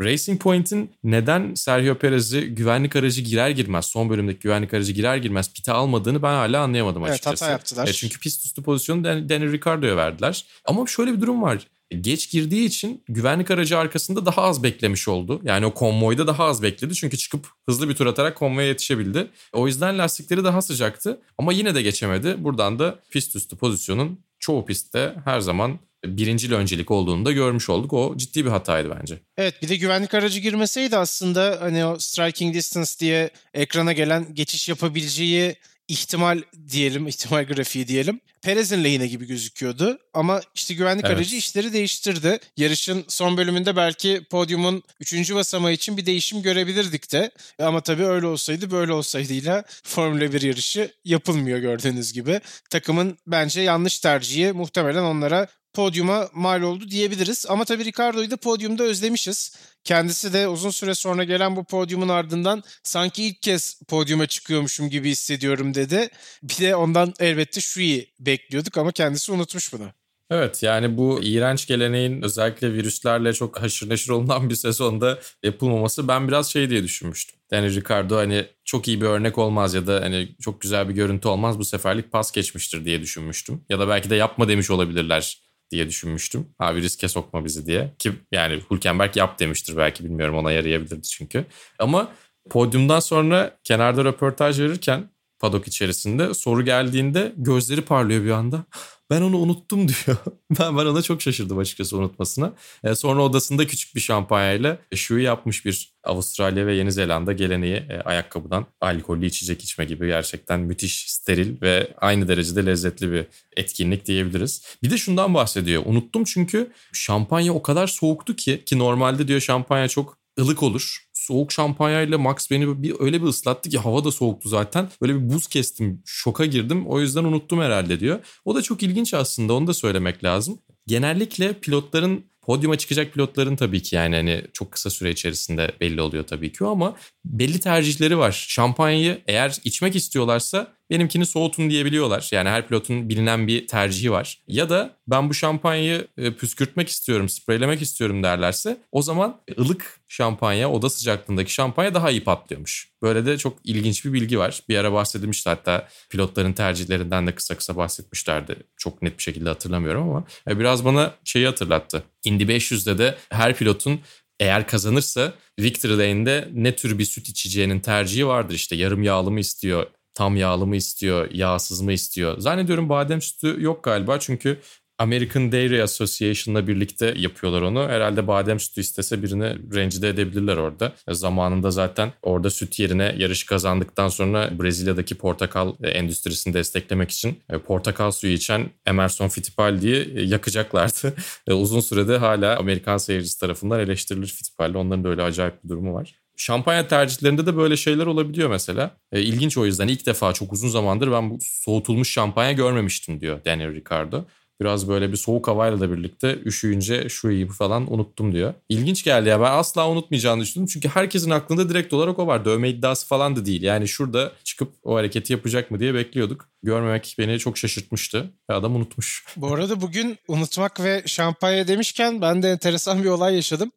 Racing Point'in neden Sergio Perez'i güvenlik aracı girer girmez, son bölümdeki güvenlik aracı girer girmez pite almadığını ben hala anlayamadım açıkçası.
Evet hata yaptılar.
E çünkü pist üstü pozisyonu Dan- Daniel Ricciardo'ya verdiler. Ama şöyle bir durum var geç girdiği için güvenlik aracı arkasında daha az beklemiş oldu. Yani o konvoyda daha az bekledi çünkü çıkıp hızlı bir tur atarak konvoya yetişebildi. O yüzden lastikleri daha sıcaktı ama yine de geçemedi. Buradan da pist üstü pozisyonun çoğu pistte her zaman birincil öncelik olduğunu da görmüş olduk. O ciddi bir hataydı bence.
Evet bir de güvenlik aracı girmeseydi aslında hani o striking distance diye ekrana gelen geçiş yapabileceği ihtimal diyelim, ihtimal grafiği diyelim. Perez'in lehine gibi gözüküyordu. Ama işte güvenlik
Evet.
aracı işleri değiştirdi. Yarışın son bölümünde belki podyumun 3. basamağı için bir değişim görebilirdik de. Ama tabii öyle olsaydı böyle olsaydıyla Formula 1 yarışı yapılmıyor gördüğünüz gibi. Takımın bence yanlış tercihi muhtemelen onlara podyuma mal oldu diyebiliriz. Ama tabii Ricardo'yu da podyumda özlemişiz. Kendisi de uzun süre sonra gelen bu podyumun ardından sanki ilk kez podyuma çıkıyormuşum gibi hissediyorum dedi. Bir de ondan elbette Shui'yi bekliyorduk ama kendisi unutmuş bunu.
Evet yani bu iğrenç geleneğin özellikle virüslerle çok haşır neşir olunan bir sezonda yapılmaması ben biraz şey diye düşünmüştüm. Daniel Ricciardo hani çok iyi bir örnek olmaz ya da hani çok güzel bir görüntü olmaz bu seferlik pas geçmiştir diye düşünmüştüm. Ya da belki de yapma demiş olabilirler diye düşünmüştüm. Abi riske sokma bizi diye. Ki yani Hülkenberg yap demiştir belki bilmiyorum ona yarayabilirdi çünkü. Ama podyumdan sonra kenarda röportaj verirken padok içerisinde soru geldiğinde gözleri parlıyor bir anda. [laughs] Ben onu unuttum [laughs] diyor. Ben, ben ona çok şaşırdım açıkçası unutmasına. E, sonra odasında küçük bir şampanyayla şu yapmış bir Avustralya ve Yeni Zelanda geleneği e, ayakkabıdan alkollü içecek içme gibi gerçekten müthiş steril ve aynı derecede lezzetli bir etkinlik diyebiliriz. Bir de şundan bahsediyor. Unuttum çünkü şampanya o kadar soğuktu ki ki normalde diyor şampanya çok ılık olur. Soğuk şampanyayla Max beni bir öyle bir ıslattı ki hava da soğuktu zaten. Böyle bir buz kestim, şoka girdim. O yüzden unuttum herhalde diyor. O da çok ilginç aslında onu da söylemek lazım. Genellikle pilotların podyuma çıkacak pilotların tabii ki yani hani çok kısa süre içerisinde belli oluyor tabii ki ama belli tercihleri var. Şampanyayı eğer içmek istiyorlarsa benimkini soğutun diyebiliyorlar. Yani her pilotun bilinen bir tercihi var. Ya da ben bu şampanyayı e, püskürtmek istiyorum, spreylemek istiyorum derlerse o zaman ılık şampanya, oda sıcaklığındaki şampanya daha iyi patlıyormuş. Böyle de çok ilginç bir bilgi var. Bir ara bahsedilmişti hatta pilotların tercihlerinden de kısa kısa bahsetmişlerdi. Çok net bir şekilde hatırlamıyorum ama e, biraz bana şeyi hatırlattı. Indy 500'de de her pilotun eğer kazanırsa Victory Lane'de ne tür bir süt içeceğinin tercihi vardır. İşte yarım yağlı mı istiyor, tam yağlı mı istiyor, yağsız mı istiyor. Zannediyorum badem sütü yok galiba çünkü American Dairy Association'la birlikte yapıyorlar onu. Herhalde badem sütü istese birini rencide edebilirler orada. Zamanında zaten orada süt yerine yarış kazandıktan sonra Brezilya'daki portakal endüstrisini desteklemek için e, portakal suyu içen Emerson Fittipaldi'yi e, yakacaklardı. [laughs] E, Uzun sürede hala Amerikan seyircisi tarafından eleştirilir Fittipaldi. Onların da öyle acayip bir durumu var. Şampanya tercihlerinde de böyle şeyler olabiliyor mesela. E, ilginç o yüzden ilk defa çok uzun zamandır ben bu soğutulmuş şampanya görmemiştim diyor Daniel Ricciardo. Biraz böyle bir soğuk havayla da birlikte üşüyünce şu iyi bu falan unuttum diyor. İlginç geldi ya ben asla unutmayacağını düşündüm. Çünkü herkesin aklında direkt olarak o var. Dövme iddiası falan da değil. Yani şurada çıkıp o hareketi yapacak mı diye bekliyorduk. Görmemek beni çok şaşırtmıştı. Ve adam unutmuş. [laughs]
Bu arada bugün unutmak ve şampanya demişken ben de enteresan bir olay yaşadım.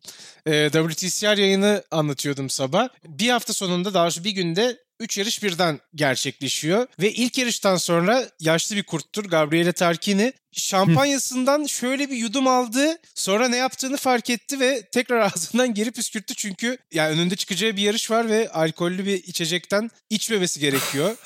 Ee, WTCR yayını anlatıyordum sabah. Bir hafta sonunda daha doğrusu bir günde 3 yarış birden gerçekleşiyor. Ve ilk yarıştan sonra yaşlı bir kurttur Gabriele Tarquini şampanyasından şöyle bir yudum aldı. Sonra ne yaptığını fark etti ve tekrar [laughs] ağzından geri püskürttü. Çünkü yani önünde çıkacağı bir yarış var ve alkollü bir içecekten içmemesi gerekiyor. [laughs]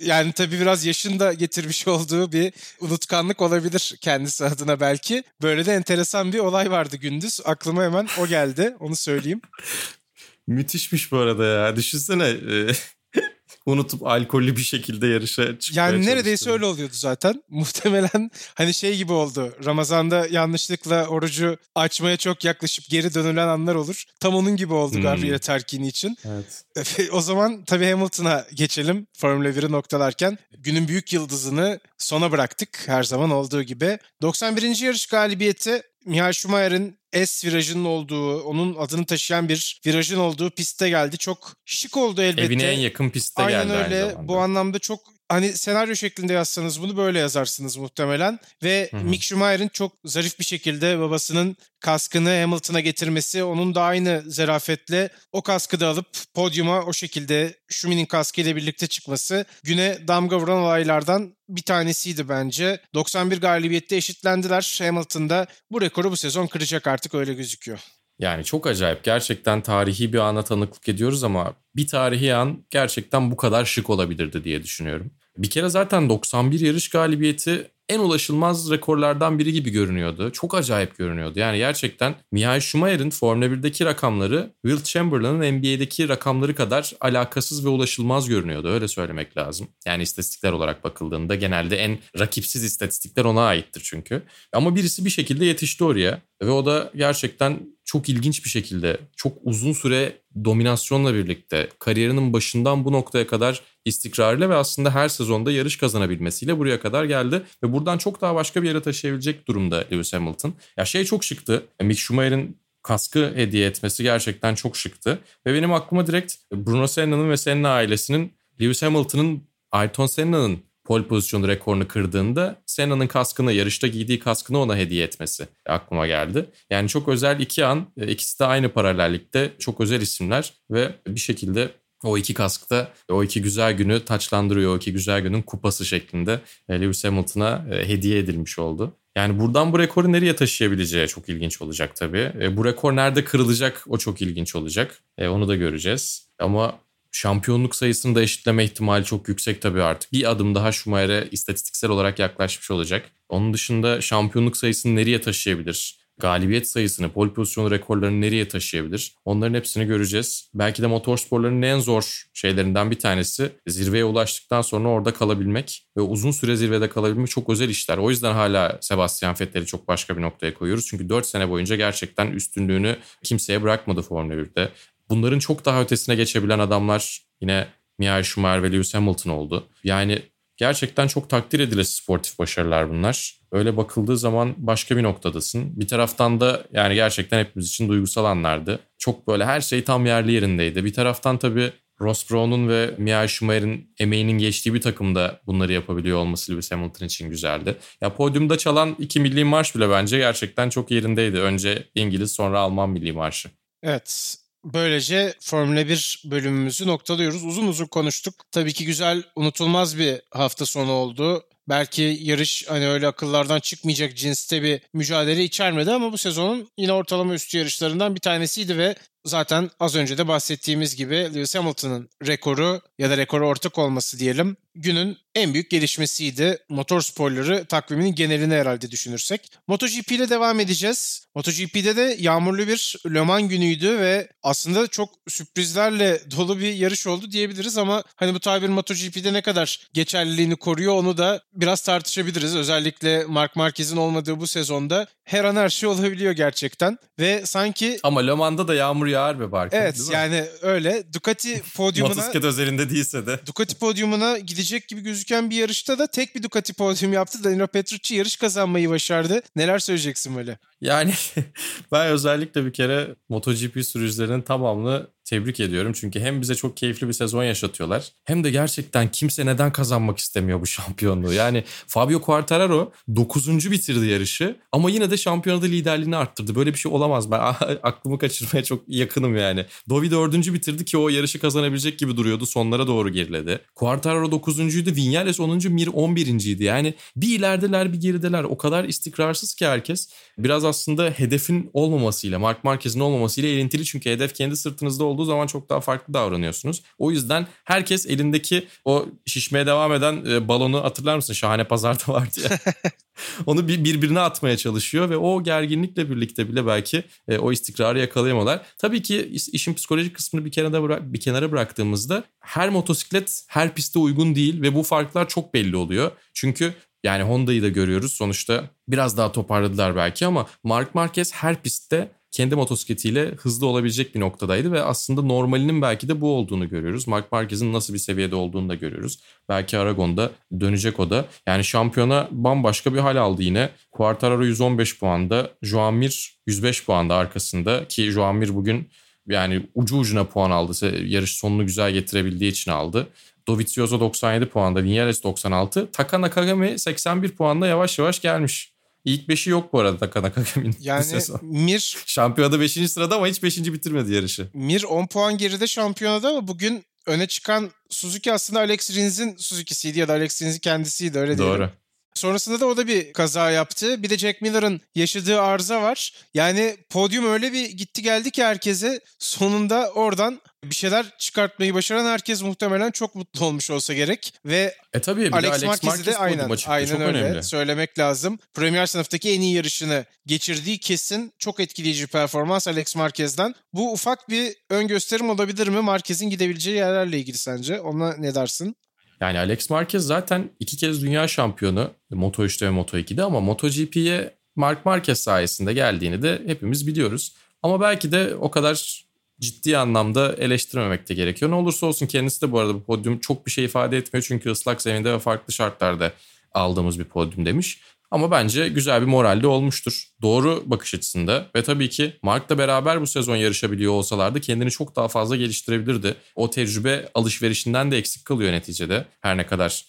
Yani tabii biraz yaşın da getirmiş olduğu bir unutkanlık olabilir kendisi adına belki. Böyle de enteresan bir olay vardı gündüz. Aklıma hemen o geldi. Onu söyleyeyim. [laughs]
Müthişmiş bu arada ya. Düşünsene e, [laughs] unutup alkollü bir şekilde yarışa çıkmaya
Yani neredeyse öyle oluyordu zaten. [laughs] Muhtemelen hani şey gibi oldu. Ramazan'da yanlışlıkla orucu açmaya çok yaklaşıp geri dönülen anlar olur. Tam onun gibi oldu
Hmm.
Gabriele Tarquini için.
Evet.
o zaman tabii Hamilton'a geçelim Formula 1'i noktalarken. Günün büyük yıldızını sona bıraktık her zaman olduğu gibi. 91. yarış galibiyeti Michael Schumacher'in S virajının olduğu, onun adını taşıyan bir virajın olduğu pistte geldi. Çok şık oldu elbette.
Evine en yakın pistte
Aynen
geldi aynı
öyle.
zamanda.
Bu anlamda çok hani senaryo şeklinde yazsanız bunu böyle yazarsınız muhtemelen. Ve
Hı hı.
Mick Schumacher'in çok zarif bir şekilde babasının kaskını Hamilton'a getirmesi, onun da aynı zarafetle o kaskı da alıp podyuma o şekilde Schumacher'in kaskı ile birlikte çıkması güne damga vuran olaylardan bir tanesiydi bence. 91 galibiyette eşitlendiler. Hamilton da bu rekoru bu sezon kıracak artık öyle gözüküyor.
Yani çok acayip. Gerçekten tarihi bir ana tanıklık ediyoruz ama bir tarihi an gerçekten bu kadar şık olabilirdi diye düşünüyorum. Bir kere zaten 91 yarış galibiyeti en ulaşılmaz rekorlardan biri gibi görünüyordu. Çok acayip görünüyordu. Yani gerçekten Michael Schumacher'in Formula 1'deki rakamları Will Chamberlain'ın NBA'deki rakamları kadar alakasız ve ulaşılmaz görünüyordu. Öyle söylemek lazım. Yani istatistikler olarak bakıldığında genelde en rakipsiz istatistikler ona aittir çünkü. Ama birisi bir şekilde yetişti oraya ve o da gerçekten çok ilginç bir şekilde çok uzun süre dominasyonla birlikte kariyerinin başından bu noktaya kadar istikrarıyla ve aslında her sezonda yarış kazanabilmesiyle buraya kadar geldi ve buradan çok daha başka bir yere taşıyabilecek durumda Lewis Hamilton. Ya şey çok şıktı. Mick Schumacher'in kaskı hediye etmesi gerçekten çok şıktı. Ve benim aklıma direkt Bruno Senna'nın ve Senna ailesinin Lewis Hamilton'ın Ayrton Senna'nın pole pozisyonu rekorunu kırdığında Senna'nın kaskını, yarışta giydiği kaskını ona hediye etmesi aklıma geldi. Yani çok özel iki an, e, ikisi de aynı paralellikte çok özel isimler ve bir şekilde o iki kaskta o iki güzel günü taçlandırıyor. O iki güzel günün kupası şeklinde e, Lewis Hamilton'a e, hediye edilmiş oldu. Yani buradan bu rekoru nereye taşıyabileceği çok ilginç olacak tabii. Bu rekor nerede kırılacak o çok ilginç olacak. Onu da göreceğiz. Ama şampiyonluk sayısını da eşitleme ihtimali çok yüksek tabii artık. Bir adım daha Schumacher'e istatistiksel olarak yaklaşmış olacak. Onun dışında şampiyonluk sayısını nereye taşıyabilir? Galibiyet sayısını, pole pozisyonu rekorlarını nereye taşıyabilir? Onların hepsini göreceğiz. Belki de motorsporların en zor şeylerinden bir tanesi zirveye ulaştıktan sonra orada kalabilmek ve uzun süre zirvede kalabilmek çok özel işler. O yüzden hala Sebastian Vettel'i çok başka bir noktaya koyuyoruz. Çünkü 4 sene boyunca gerçekten üstünlüğünü kimseye bırakmadı Formula 1'de. Bunların çok daha ötesine geçebilen adamlar yine Michael Schumacher ve Lewis Hamilton oldu. Yani gerçekten çok takdir edilesi sportif başarılar bunlar. Öyle bakıldığı zaman başka bir noktadasın. Bir taraftan da yani gerçekten hepimiz için duygusal anlardı. Çok böyle her şey tam yerli yerindeydi. Bir taraftan tabii Ross Brown'un ve Michael Schumacher'in emeğinin geçtiği bir takımda bunları yapabiliyor olması Lewis Hamilton için güzeldi. Ya podyumda çalan iki milli marş bile bence gerçekten çok yerindeydi. Önce İngiliz sonra Alman milli marşı.
Evet. Böylece Formula 1 bölümümüzü noktalıyoruz. Uzun uzun konuştuk. Tabii ki güzel, unutulmaz bir hafta sonu oldu. Belki yarış hani öyle akıllardan çıkmayacak cinste bir mücadele içermedi ama bu sezonun yine ortalama üstü yarışlarından bir tanesiydi ve zaten az önce de bahsettiğimiz gibi Lewis Hamilton'ın rekoru ya da rekora ortak olması diyelim günün en büyük gelişmesiydi. Motor sporları takviminin genelini herhalde düşünürsek. MotoGP ile devam edeceğiz. MotoGP'de de yağmurlu bir Le Mans günüydü ve aslında çok sürprizlerle dolu bir yarış oldu diyebiliriz ama hani bu tabir MotoGP'de ne kadar geçerliliğini koruyor onu da biraz tartışabiliriz. Özellikle Mark Marquez'in olmadığı bu sezonda her an her şey olabiliyor gerçekten. Ve sanki...
Ama Le Mans'da da yağmur yağar be Barkın.
Evet yani öyle. Ducati podyumuna... [laughs]
Motosiklet özelinde değilse de.
Ducati podyumuna gidecek gibi gözüken bir yarışta da tek bir Ducati podyum yaptı. Danilo Petrucci yarış kazanmayı başardı. Neler söyleyeceksin böyle?
Yani [laughs] ben özellikle bir kere MotoGP sürücülerinin tamamını tebrik ediyorum. Çünkü hem bize çok keyifli bir sezon yaşatıyorlar. Hem de gerçekten kimse neden kazanmak istemiyor bu [laughs] şampiyonluğu. Yani Fabio Quartararo 9. bitirdi yarışı ama yine de şampiyonada liderliğini arttırdı. Böyle bir şey olamaz. Ben [laughs] aklımı kaçırmaya çok yakınım yani. Dovi 4. bitirdi ki o yarışı kazanabilecek gibi duruyordu. Sonlara doğru geriledi. Quartararo 9.'üydü. Vinales 10. Mir 11.'ydi. Yani bir ilerideler bir gerideler. O kadar istikrarsız ki herkes. Biraz aslında hedefin olmamasıyla, Mark Marquez'in olmamasıyla elintili. Çünkü hedef kendi sırtınızda olduğu zaman çok daha farklı davranıyorsunuz. O yüzden herkes elindeki o şişmeye devam eden e, balonu hatırlar mısın? Şahane pazarda vardı ya. [laughs] Onu bir, birbirine atmaya çalışıyor ve o gerginlikle birlikte bile belki e, o istikrarı yakalayamalar. Tabii ki işin psikolojik kısmını bir kenara bırak, bir kenara bıraktığımızda her motosiklet her piste uygun değil ve bu farklar çok belli oluyor. Çünkü yani Honda'yı da görüyoruz sonuçta biraz daha toparladılar belki ama Mark Marquez her pistte kendi motosikletiyle hızlı olabilecek bir noktadaydı ve aslında normalinin belki de bu olduğunu görüyoruz. Mark Marquez'in nasıl bir seviyede olduğunu da görüyoruz. Belki Aragon'da dönecek o da. Yani şampiyona bambaşka bir hal aldı yine. Quartararo 115 puanda, Joan Mir 105 puanda arkasında ki Joan Mir bugün yani ucu ucuna puan aldı. Yarış sonunu güzel getirebildiği için aldı. Dovizioso 97 puanda, Vinales 96. Taka Nakagami 81 puanla yavaş yavaş gelmiş. İlk 5'i yok bu arada Taka Nakagami'nin
yani Mir... [laughs]
Şampiyonada 5. sırada ama hiç 5. bitirmedi yarışı.
Mir 10 puan geride şampiyonada ama bugün öne çıkan Suzuki aslında Alex Rins'in Suzuki'siydi ya da Alex Rins'in kendisiydi öyle
Doğru.
diyelim. Sonrasında da o da bir kaza yaptı. Bir de Jack Miller'ın yaşadığı arıza var. Yani podyum öyle bir gitti geldi ki herkese sonunda oradan bir şeyler çıkartmayı başaran herkes muhtemelen çok mutlu olmuş olsa gerek. Ve
e tabii Alex, Alex Marquez'i de aynen, aynen çok öyle önemli.
söylemek lazım. Premier sınıftaki en iyi yarışını geçirdiği kesin çok etkileyici performans Alex Marquez'den. Bu ufak bir ön gösterim olabilir mi Marquez'in gidebileceği yerlerle ilgili sence? Ona ne dersin?
Yani Alex Marquez zaten iki kez dünya şampiyonu Moto3'te ve Moto2'de ama MotoGP'ye Mark Marquez sayesinde geldiğini de hepimiz biliyoruz. Ama belki de o kadar ciddi anlamda eleştirmemek de gerekiyor. Ne olursa olsun kendisi de bu arada bu podyum çok bir şey ifade etmiyor. Çünkü ıslak zeminde ve farklı şartlarda aldığımız bir podyum demiş. Ama bence güzel bir moralde olmuştur. Doğru bakış açısında ve tabii ki Mark'la beraber bu sezon yarışabiliyor olsalardı kendini çok daha fazla geliştirebilirdi. O tecrübe alışverişinden de eksik kalıyor neticede. Her ne kadar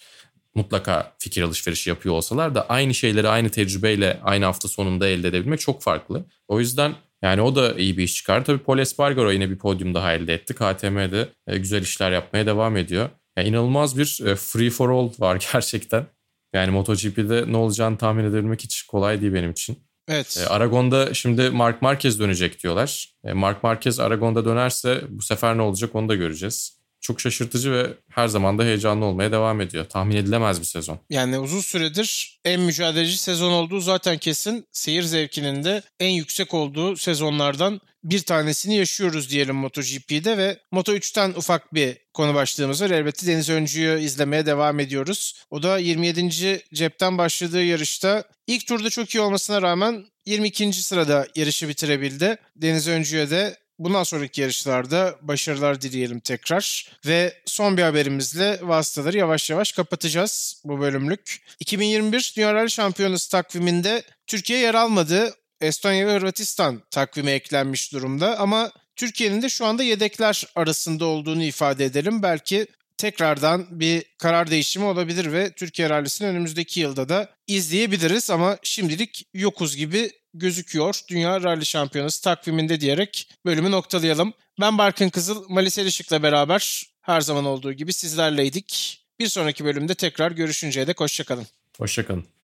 mutlaka fikir alışverişi yapıyor olsalar da aynı şeyleri aynı tecrübeyle aynı hafta sonunda elde edebilmek çok farklı. O yüzden yani o da iyi bir iş çıkar. Tabii Paul Espargaro yine bir podyum daha elde etti. KTM'de e, güzel işler yapmaya devam ediyor. Yani inanılmaz bir e, free for all var [laughs] gerçekten. Yani MotoGP'de ne olacağını tahmin edebilmek hiç kolay değil benim için.
Evet.
E, Aragon'da şimdi Mark Marquez dönecek diyorlar. E, Mark Marquez Aragon'da dönerse bu sefer ne olacak onu da göreceğiz. Çok şaşırtıcı ve her zaman da heyecanlı olmaya devam ediyor. Tahmin edilemez bir sezon.
Yani uzun süredir en mücadeleci sezon olduğu zaten kesin. Seyir zevkinin de en yüksek olduğu sezonlardan bir tanesini yaşıyoruz diyelim MotoGP'de ve Moto3'ten ufak bir konu başlığımız var. Elbette Deniz Öncü'yü izlemeye devam ediyoruz. O da 27. cepten başladığı yarışta ilk turda çok iyi olmasına rağmen 22. sırada yarışı bitirebildi. Deniz Öncü'ye de Bundan sonraki yarışlarda başarılar dileyelim tekrar. Ve son bir haberimizle vasıtaları yavaş yavaş kapatacağız bu bölümlük. 2021 Dünya Rally Şampiyonası takviminde Türkiye yer almadı. Estonya ve Hırvatistan takvime eklenmiş durumda ama Türkiye'nin de şu anda yedekler arasında olduğunu ifade edelim. Belki tekrardan bir karar değişimi olabilir ve Türkiye rallisini önümüzdeki yılda da izleyebiliriz ama şimdilik yokuz gibi gözüküyor. Dünya Rally Şampiyonası takviminde diyerek bölümü noktalayalım. Ben Barkın Kızıl, Malis Elişik'le beraber her zaman olduğu gibi sizlerleydik. Bir sonraki bölümde tekrar görüşünceye dek hoşçakalın.
Hoşçakalın.